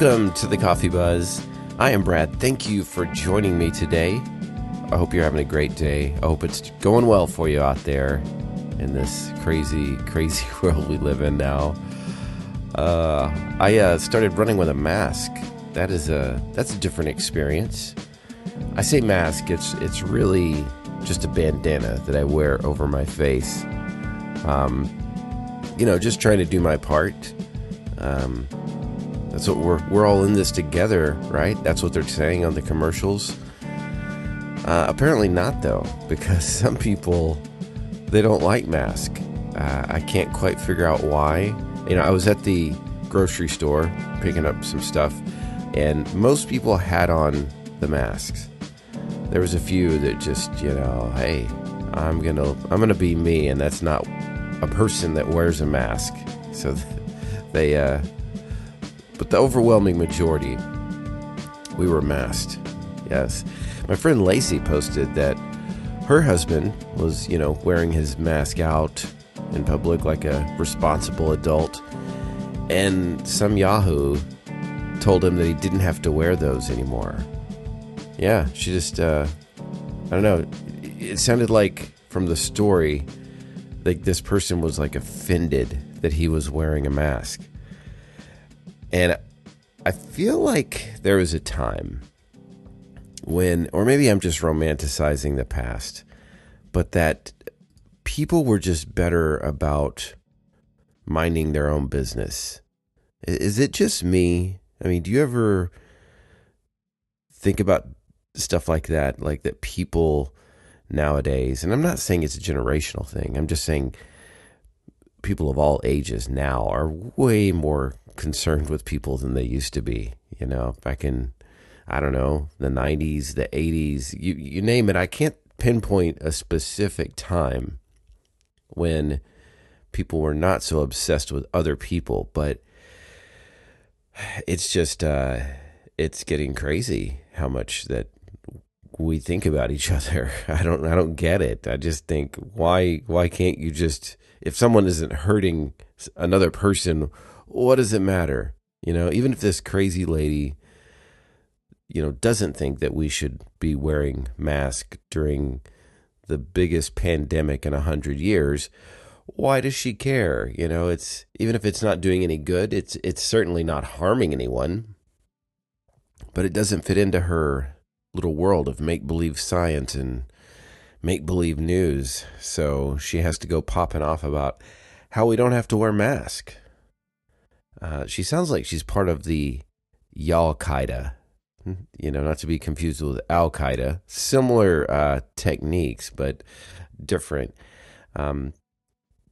Welcome to the Coffee Buzz. I am Brad. Thank you for joining me today. I hope you're having a great day. I hope it's going well for you out there in this crazy, crazy world we live in now. Uh, I uh, started running with a mask. That is a that's a different experience. I say mask. It's it's really just a bandana that I wear over my face. Um, you know, just trying to do my part. Um, that's what we're we're all in this together, right? That's what they're saying on the commercials. Uh, apparently not though, because some people they don't like mask. Uh, I can't quite figure out why. You know, I was at the grocery store picking up some stuff, and most people had on the masks. There was a few that just, you know, hey, I'm gonna I'm gonna be me, and that's not a person that wears a mask. So they uh, but the overwhelming majority, we were masked. Yes. My friend Lacey posted that her husband was, you know, wearing his mask out in public like a responsible adult. And some Yahoo told him that he didn't have to wear those anymore. Yeah, she just, uh, I don't know. It sounded like from the story, like this person was like offended that he was wearing a mask. And I feel like there was a time when, or maybe I'm just romanticizing the past, but that people were just better about minding their own business. Is it just me? I mean, do you ever think about stuff like that? Like that people nowadays, and I'm not saying it's a generational thing, I'm just saying people of all ages now are way more concerned with people than they used to be. You know, back in I don't know the '90s, the '80s, you you name it. I can't pinpoint a specific time when people were not so obsessed with other people, but it's just uh, it's getting crazy how much that we think about each other. I don't I don't get it. I just think why why can't you just if someone isn't hurting another person, what does it matter? You know, even if this crazy lady, you know, doesn't think that we should be wearing masks during the biggest pandemic in a hundred years, why does she care? You know, it's even if it's not doing any good, it's it's certainly not harming anyone. But it doesn't fit into her little world of make believe science and make believe news. So she has to go popping off about how we don't have to wear masks. Uh, she sounds like she's part of the Y'all Qaeda, you know, not to be confused with Al Qaeda. Similar uh, techniques, but different. Um,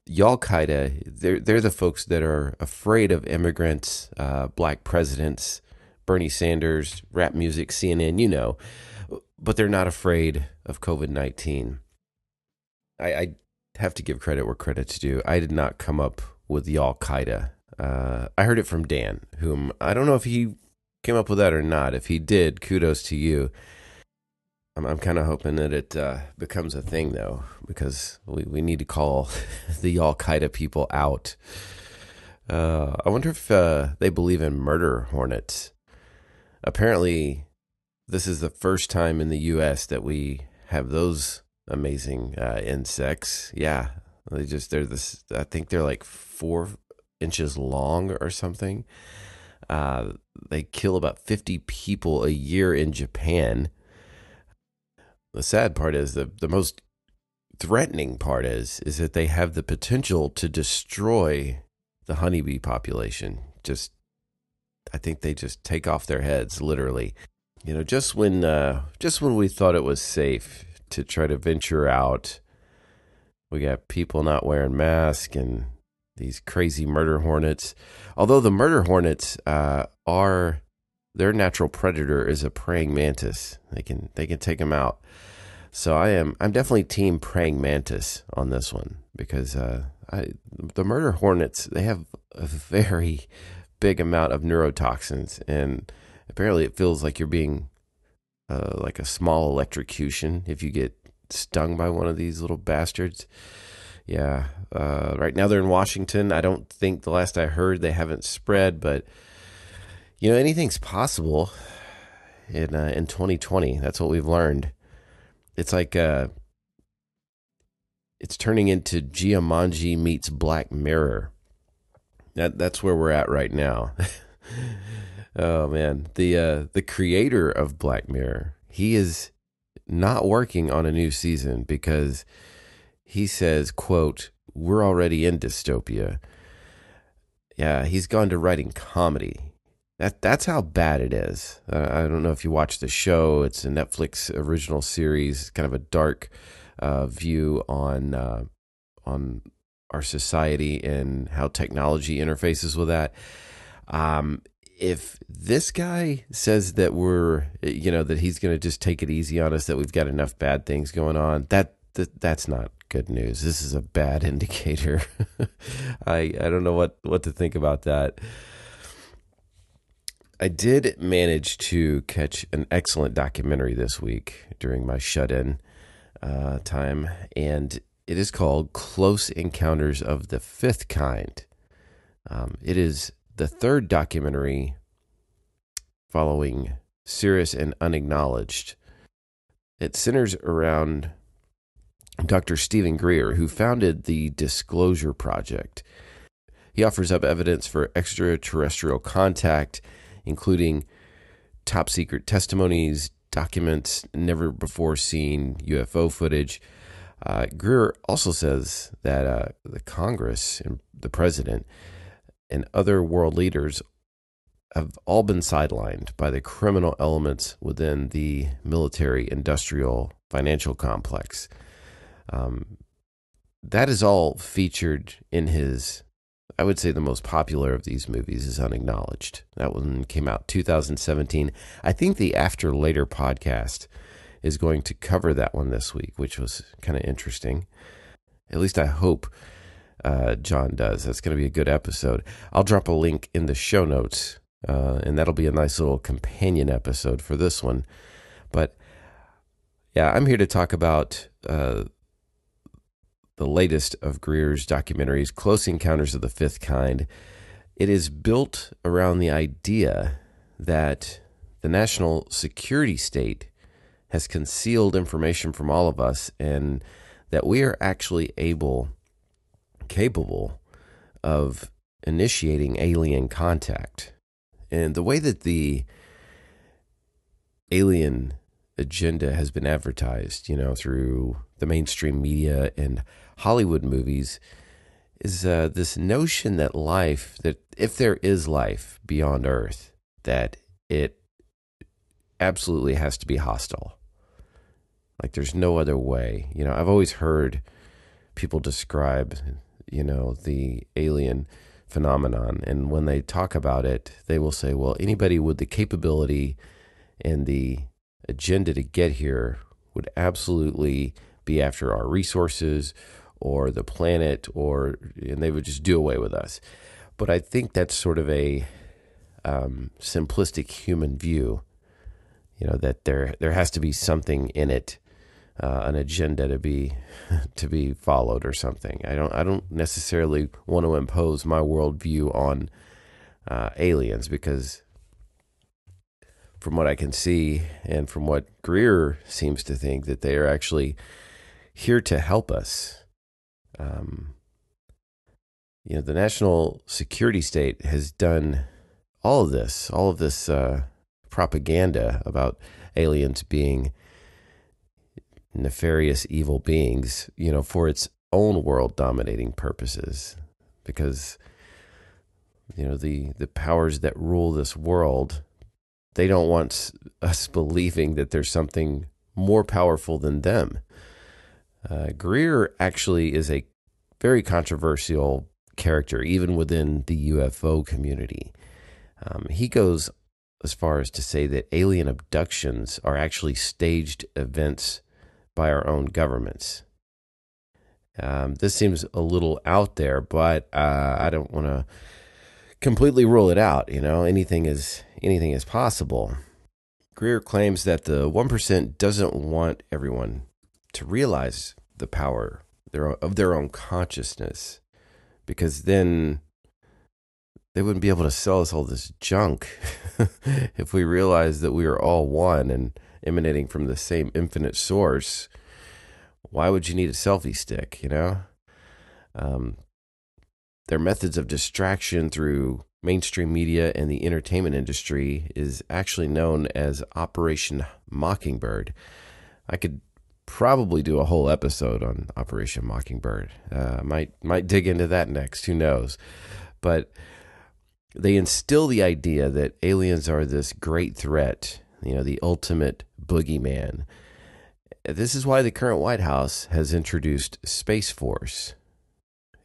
Qaeda, they're they're the folks that are afraid of immigrants, uh, black presidents, Bernie Sanders, rap music, CNN, you know, but they're not afraid of COVID nineteen. I, I have to give credit where credit's due. I did not come up with the Y'all Qaeda. Uh, I heard it from Dan, whom I don't know if he came up with that or not. If he did, kudos to you. I'm, I'm kind of hoping that it uh, becomes a thing, though, because we, we need to call the Y'all Qaeda people out. Uh, I wonder if uh, they believe in murder hornets. Apparently, this is the first time in the U.S. that we have those amazing uh, insects. Yeah, they just they're this. I think they're like four inches long or something. Uh, they kill about 50 people a year in Japan. The sad part is the, the most threatening part is is that they have the potential to destroy the honeybee population. Just I think they just take off their heads literally. You know, just when uh, just when we thought it was safe to try to venture out, we got people not wearing masks and these crazy murder hornets. Although the murder hornets uh, are their natural predator is a praying mantis. They can they can take them out. So I am I'm definitely team praying mantis on this one because uh, I, the murder hornets they have a very big amount of neurotoxins and apparently it feels like you're being uh, like a small electrocution if you get stung by one of these little bastards. Yeah. Uh, right now they're in Washington. I don't think the last I heard they haven't spread, but You know, anything's possible in uh, in 2020. That's what we've learned. It's like uh, it's turning into Jumanji meets Black Mirror. That that's where we're at right now. oh man, the uh, the creator of Black Mirror, he is not working on a new season because he says, "quote We're already in dystopia." Yeah, he's gone to writing comedy. That that's how bad it is. Uh, I don't know if you watch the show. It's a Netflix original series, kind of a dark uh, view on uh, on our society and how technology interfaces with that. Um, if this guy says that we're, you know, that he's going to just take it easy on us, that we've got enough bad things going on, that, that that's not good news. This is a bad indicator. I I don't know what what to think about that. I did manage to catch an excellent documentary this week during my shut in uh, time, and it is called Close Encounters of the Fifth Kind. Um, it is the third documentary following Sirius and Unacknowledged. It centers around Dr. Steven Greer, who founded the Disclosure Project. He offers up evidence for extraterrestrial contact including top secret testimonies, documents, never before seen UFO footage. Uh, Greer also says that uh, the Congress and the president and other world leaders have all been sidelined by the criminal elements within the military industrial financial complex. Um, that is all featured in his I would say the most popular of these movies is Unacknowledged. That one came out 2017. I think the After Later podcast is going to cover that one this week, which was kind of interesting. At least I hope uh, John does. That's going to be a good episode. I'll drop a link in the show notes, uh, and that'll be a nice little companion episode for this one. But yeah, I'm here to talk about uh, the latest of Greer's documentaries, Close Encounters of the Fifth Kind. It is built around the idea that the national security state has concealed information from all of us and that we are actually able, capable of initiating alien contact. And the way that the alien agenda has been advertised, you know, through the mainstream media and Hollywood movies is uh, this notion that life, that if there is life beyond Earth, that it absolutely has to be hostile. Like there's no other way. You know, I've always heard people describe, you know, the alien phenomenon. And when they talk about it, they will say, well, anybody with the capability and the agenda to get here would absolutely be after our resources or the planet or and they would just do away with us but i think that's sort of a um, simplistic human view you know that there there has to be something in it uh, an agenda to be to be followed or something. I don't i don't necessarily want to impose my worldview on uh, aliens because from what i can see and from what greer seems to think that they are actually here to help us. Um, you know, the national security state has done all of this, all of this uh, propaganda about aliens being nefarious, evil beings, you know, for its own world dominating purposes. Because, you know, the, the powers that rule this world, they don't want us believing that there's something more powerful than them. Uh, Greer actually is a very controversial character, even within the UFO community. Um, he goes as far as to say that alien abductions are actually staged events by our own governments. Um, this seems a little out there, but uh, I don't want to completely rule it out. You know, anything is anything is possible. Greer claims that the one percent doesn't want everyone to realize the power of their own consciousness, because then they wouldn't be able to sell us all this junk if we realized that we are all one and emanating from the same infinite source. Why would you need a selfie stick, you know? Um, their methods of distraction through mainstream media and the entertainment industry is actually known as Operation Mockingbird. I could probably do a whole episode on Operation Mockingbird. Uh, might might dig into that next. Who knows? But they instill the idea that aliens are this great threat. You know, the ultimate boogeyman. This is why the current White House has introduced Space Force.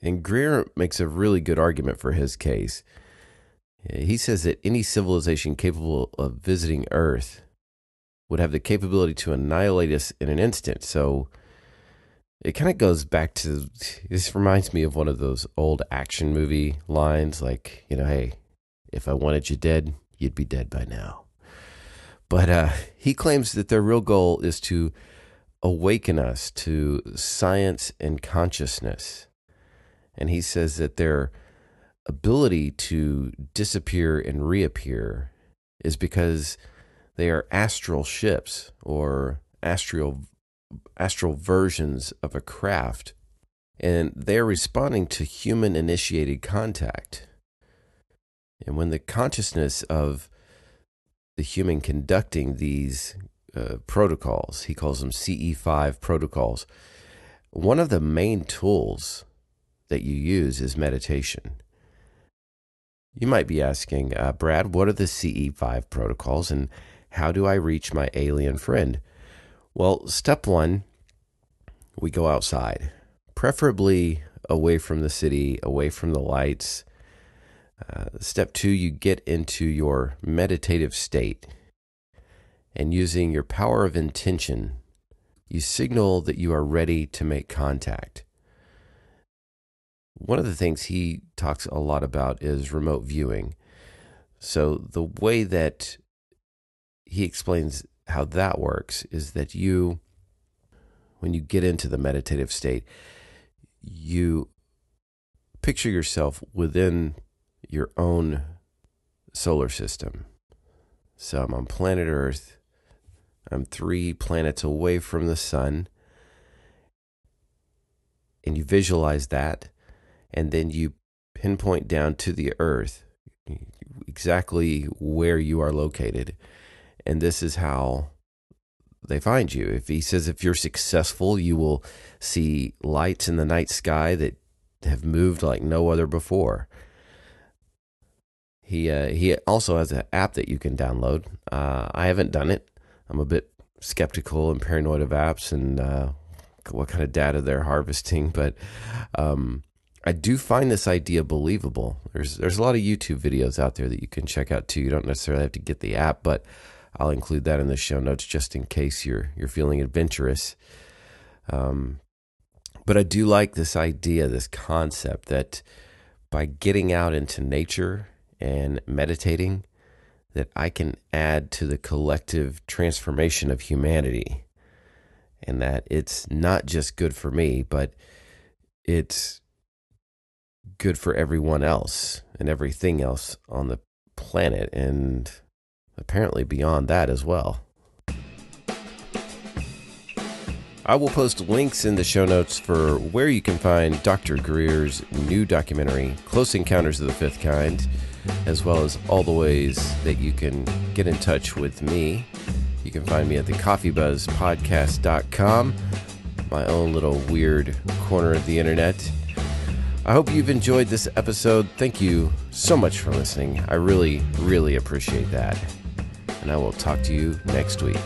And Greer makes a really good argument for his case. He says that any civilization capable of visiting Earth would have the capability to annihilate us in an instant. So it kind of goes back to this reminds me of one of those old action movie lines like, you know, hey, if I wanted you dead, you'd be dead by now. But uh, he claims that their real goal is to awaken us to science and consciousness. And he says that their ability to disappear and reappear is because they are astral ships or astral astral versions of a craft and they're responding to human initiated contact. And when the consciousness of the human conducting these uh, protocols, he calls them CE5 protocols, one of the main tools that you use is meditation. You might be asking, uh, Brad, what are the CE5 protocols and how do I reach my alien friend? Well, step one, we go outside, preferably away from the city, away from the lights. Uh, step two, you get into your meditative state. And using your power of intention, you signal that you are ready to make contact. One of the things he talks a lot about is remote viewing. So, the way that he explains how that works is that you, when you get into the meditative state, you picture yourself within your own solar system. So I'm on planet Earth. I'm three planets away from the sun. And you visualize that. And then you pinpoint down to the Earth exactly where you are located and this is how they find you. If he says if you're successful, you will see lights in the night sky that have moved like no other before. He uh, he also has an app that you can download. Uh, I haven't done it. I'm a bit skeptical and paranoid of apps and uh, what kind of data they're harvesting, but um, I do find this idea believable. There's there's a lot of YouTube videos out there that you can check out too. You don't necessarily have to get the app, but I'll include that in the show notes just in case you're you're feeling adventurous. Um, but I do like this idea, this concept that by getting out into nature and meditating, that I can add to the collective transformation of humanity, and that it's not just good for me, but it's good for everyone else and everything else on the planet and apparently beyond that as well. I will post links in the show notes for where you can find Dr. Greer's new documentary, Close Encounters of the Fifth Kind, as well as all the ways that you can get in touch with me. You can find me at the coffeebuzzpodcast.com, my own little weird corner of the internet. I hope you've enjoyed this episode. Thank you so much for listening. I really, really appreciate that and I will talk to you next week.